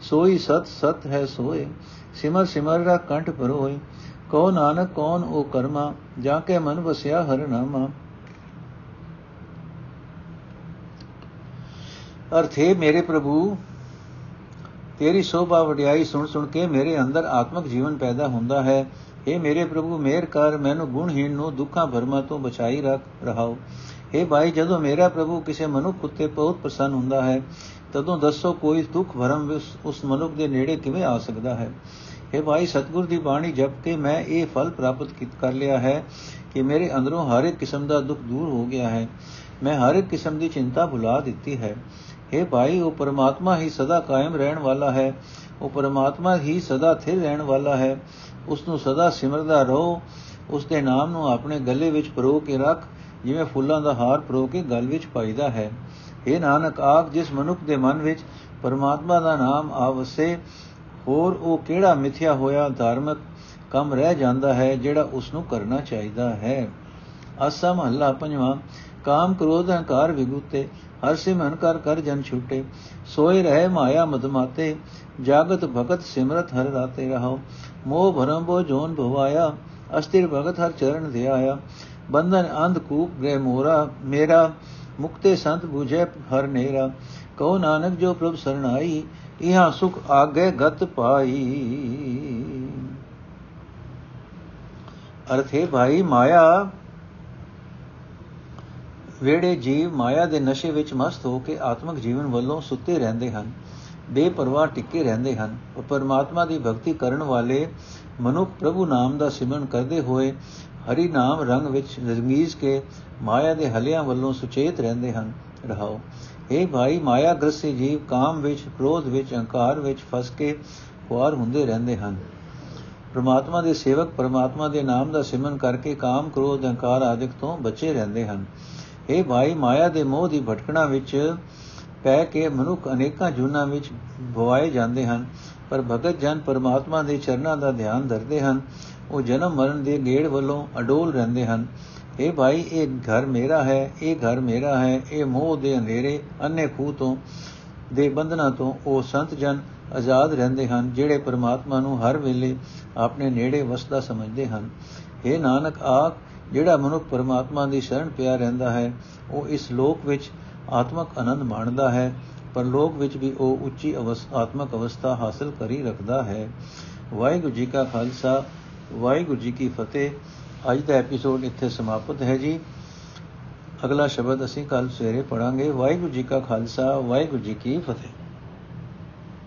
ਸੋਈ ਸਤ ਸਤ ਹੈ ਸੋਏ, ਸਿਮਰ ਸਿਮਰ ਰਾ ਕੰਠ ਪਰੋਏ ਕੋ ਨਾਨਕ ਕੌਣ ਉਹ ਕਰਮਾ, ਜਾ ਕੇ ਮਨ ਵਸਿਆ ਹਰ ਨਾਮਾ? ਅਰਥੇ ਮੇਰੇ ਪ੍ਰਭੂ ਤੇਰੀ ਸੋਭਾ ਵਡਿਆਈ ਸੁਣ ਸੁਣ ਕੇ ਮੇਰੇ ਅੰਦਰ ਆਤਮਿਕ ਜੀਵਨ ਪੈਦਾ ਹੁੰਦਾ ਹੈ हे ਮੇਰੇ ਪ੍ਰਭੂ ਮੇਰ ਕਰ ਮੈਨੂੰ ਗੁਣਹੀਣ ਨੂੰ ਦੁੱਖਾਂ ਭਰਮਾਂ ਤੋਂ ਬਚਾਈ ਰੱਖ ਰਹਾਓ हे ਭਾਈ ਜਦੋਂ ਮੇਰਾ ਪ੍ਰਭੂ ਕਿਸੇ ਮਨੁੱਖ ਉੱਤੇ ਬਹੁਤ ਪ੍ਰਸੰਨ ਹੁੰਦਾ ਹੈ ਤਦੋਂ ਦੱਸੋ ਕੋਈ ਦੁੱਖ ਭਰਮ ਉਸ ਮਨੁੱਖ ਦੇ ਨੇੜੇ ਕਿਵੇਂ ਆ ਸਕਦਾ ਹੈ हे ਭਾਈ ਸਤਗੁਰ ਦੀ ਬਾਣੀ ਜਪ ਕੇ ਮੈਂ ਇਹ ਫਲ ਪ੍ਰਾਪਤ ਕਰ ਲਿਆ ਹੈ ਕਿ ਮੇਰੇ ਅੰਦਰੋਂ ਹਰ ਇੱਕ ਕਿਸਮ ਦਾ ਦੁੱਖ ਦੂਰ ਹੋ ਗਿਆ ਹੈ ਮੈਂ ਹਰ ਇੱਕ ਕਿਸਮ ਦੀ ਚਿੰਤਾ ਭੁਲਾ ਦਿੱਤੀ ਹੈ हे ਭਾਈ, ਉਹ ਪਰਮਾਤਮਾ ਹੀ ਸਦਾ ਕਾਇਮ ਰਹਿਣ ਵਾਲਾ ਹੈ। ਉਹ ਪਰਮਾਤਮਾ ਹੀ ਸਦਾ ਥਿਰ ਰਹਿਣ ਵਾਲਾ ਹੈ। ਉਸ ਨੂੰ ਸਦਾ ਸਿਮਰਦਾ ਰਹੋ। ਉਸ ਦੇ ਨਾਮ ਨੂੰ ਆਪਣੇ ਗਲੇ ਵਿੱਚ ਪਰੋ ਕੇ ਰੱਖ, ਜਿਵੇਂ ਫੁੱਲਾਂ ਦਾ ਹਾਰ ਪਰੋ ਕੇ ਗਲ ਵਿੱਚ ਪਾਈਦਾ ਹੈ। ਇਹ ਨਾਨਕ ਆਪ ਜਿਸ ਮਨੁੱਖ ਦੇ ਮਨ ਵਿੱਚ ਪਰਮਾਤਮਾ ਦਾ ਨਾਮ ਆਵਸੇ, ਹੋਰ ਉਹ ਕਿਹੜਾ ਮਿਥਿਆ ਹੋਇਆ ਧਾਰਮਿਕ ਕੰਮ ਰਹਿ ਜਾਂਦਾ ਹੈ, ਜਿਹੜਾ ਉਸ ਨੂੰ ਕਰਨਾ ਚਾਹੀਦਾ ਹੈ? ਅਸਾ ਮਹੱਲਾ ਪੰਜਵਾਂ, ਕਾਮ ਕ੍ਰੋਧ ਹੰਕਾਰ ਵਿਗੁਤੇ ਹਰ ਸਿਮਨ ਕਰ ਕਰ ਜਨ ਛੁਟੇ ਸੋਏ ਰਹੇ ਮਾਇਆ ਮਦਮਾਤੇ ਜਾਗਤ ਭਗਤ ਸਿਮਰਤ ਹਰ ਰਾਤੇ ਰਹੋ ਮੋਹ ਭਰਮ ਬੋ ਜੋਨ ਭਵਾਇਆ ਅਸਥਿਰ ਭਗਤ ਹਰ ਚਰਨ ਧਿਆਇਆ ਬੰਧਨ ਅੰਧ ਕੂਪ ਗ੍ਰਹਿ ਮੋਰਾ ਮੇਰਾ ਮੁਕਤੇ ਸੰਤ 부ਝੈ ਹਰ ਨੇਰਾ ਕਹੋ ਨਾਨਕ ਜੋ ਪ੍ਰਭ ਸਰਣਾਈ ਇਹਾਂ ਸੁਖ ਆਗੇ ਗਤ ਪਾਈ ਅਰਥੇ ਭਾਈ ਮਾਇਆ ਵੇੜੇ ਜੀਵ ਮਾਇਆ ਦੇ ਨਸ਼ੇ ਵਿੱਚ ਮਸਤ ਹੋ ਕੇ ਆਤਮਿਕ ਜੀਵਨ ਵੱਲੋਂ ਸੁੱਤੇ ਰਹਿੰਦੇ ਹਨ, ਬੇਪਰਵਾਹ ਟਿੱਕੇ ਰਹਿੰਦੇ ਹਨ। ਉਹ ਪਰਮਾਤਮਾ ਦੀ ਭਗਤੀ ਕਰਨ ਵਾਲੇ ਮਨੁੱਖ ਪ੍ਰਭੂ ਨਾਮ ਦਾ ਸਿਮਰਨ ਕਰਦੇ ਹੋਏ ਹਰੀ ਨਾਮ ਰੰਗ ਵਿੱਚ ਰੰਗੀਜ਼ ਕੇ ਮਾਇਆ ਦੇ ਹਲਿਆਂ ਵੱਲੋਂ ਸੁਚੇਤ ਰਹਿੰਦੇ ਹਨ। ਰਹਾਓ ਇਹ ਭਾਈ ਮਾਇਆ ਗ੍ਰਸੀ ਜੀਵ, ਕਾਮ ਵਿੱਚ, ਕ੍ਰੋਧ ਵਿੱਚ, ਅਹੰਕਾਰ ਵਿੱਚ ਫਸ ਕੇ ਖੁਆਰ ਹੁੰਦੇ ਰਹਿੰਦੇ ਹਨ। ਪ੍ਰਮਾਤਮਾ ਦੇ ਸੇਵਕ ਪ੍ਰਮਾਤਮਾ ਦੇ ਨਾਮ ਦਾ ਸਿਮਰਨ ਕਰਕੇ ਕਾਮ, ਕ੍ਰੋਧ, ਅਹੰਕਾਰ ਆਦਿਕ ਤੋਂ ਬਚੇ ਰਹਿੰਦੇ ਹਨ। ਇਹ ਭਾਈ, ਮਾਇਆ ਦੇ ਮੋਹ ਦੀ ਭਟਕਣਾ ਵਿੱਚ ਪੈ ਕੇ ਮਨੁੱਖ ਅਨੇਕਾਂ ਜੁਨਾ ਵਿੱਚ ਭਵਾਏ ਜਾਂਦੇ ਹਨ, ਪਰ ਭਗਤ ਜਨ ਪਰਮਾਤਮਾ ਦੇ ਚਰਨਾਂ ਦਾ ਧਿਆਨ ਧਰਦੇ ਹਨ। ਉਹ ਜਨਮ ਮਰਨ ਦੇ ਗੇੜ ਵੱਲੋਂ ਅਡੋਲ ਰਹਿੰਦੇ ਹਨ। ਇਹ ਭਾਈ, ਇਹ ਘਰ ਮੇਰਾ ਹੈ, ਇਹ ਘਰ ਮੇਰਾ ਹੈ, ਇਹ ਮੋਹ ਦੇ ਅੰਧੇਰੇ ਅੰਨੇ ਖੂ ਤੋਂ, ਦੇ ਬੰਧਨਾਂ ਤੋਂ ਉਹ ਸੰਤ ਜਨ ਆਜ਼ਾਦ ਰਹਿੰਦੇ ਹਨ, ਜਿਹੜੇ ਪਰਮਾਤਮਾ ਨੂੰ ਹਰ ਵੇਲੇ ਆਪਣੇ ਨੇੜੇ ਵਸਦਾ ਸਮਝਦੇ ਹਨ। ਇਹ ਨਾਨਕ, ਆਖ ਜਿਹੜਾ ਮਨੁੱਖ ਪਰਮਾਤਮਾ ਦੀ ਸ਼ਰਨ ਪਿਆ ਰਹਿੰਦਾ ਹੈ, ਉਹ ਇਸ ਲੋਕ ਵਿੱਚ ਆਤਮਕ ਆਨੰਦ ਮਾਣਦਾ ਹੈ, ਪਰ ਲੋਕ ਵਿੱਚ ਵੀ ਉਹ ਉੱਚੀ ਆਤਮਕ ਅਵਸਥਾ ਹਾਸਲ ਕਰੀ ਰੱਖਦਾ ਹੈ। ਵਾਹਿਗੁਰੂ ਜੀ ਕਾ ਖਾਲਸਾ, ਵਾਹਿਗੁਰੂ ਜੀ ਕੀ ਫਤਿਹ। ਅੱਜ ਦਾ ਐਪੀਸੋਡ ਇੱਥੇ ਸਮਾਪਤ ਹੈ ਜੀ। ਅਗਲਾ ਸ਼ਬਦ ਅਸੀਂ ਕੱਲ ਸਵੇਰੇ ਪੜਾਂਗੇ ਵਾਹਿਗੁਰੂ ਜੀ ਕਾ ਖਾਲਸਾ, ਵਾਹਿਗੁਰੂ ਜੀ ਕੀ ਫਤਿਹ।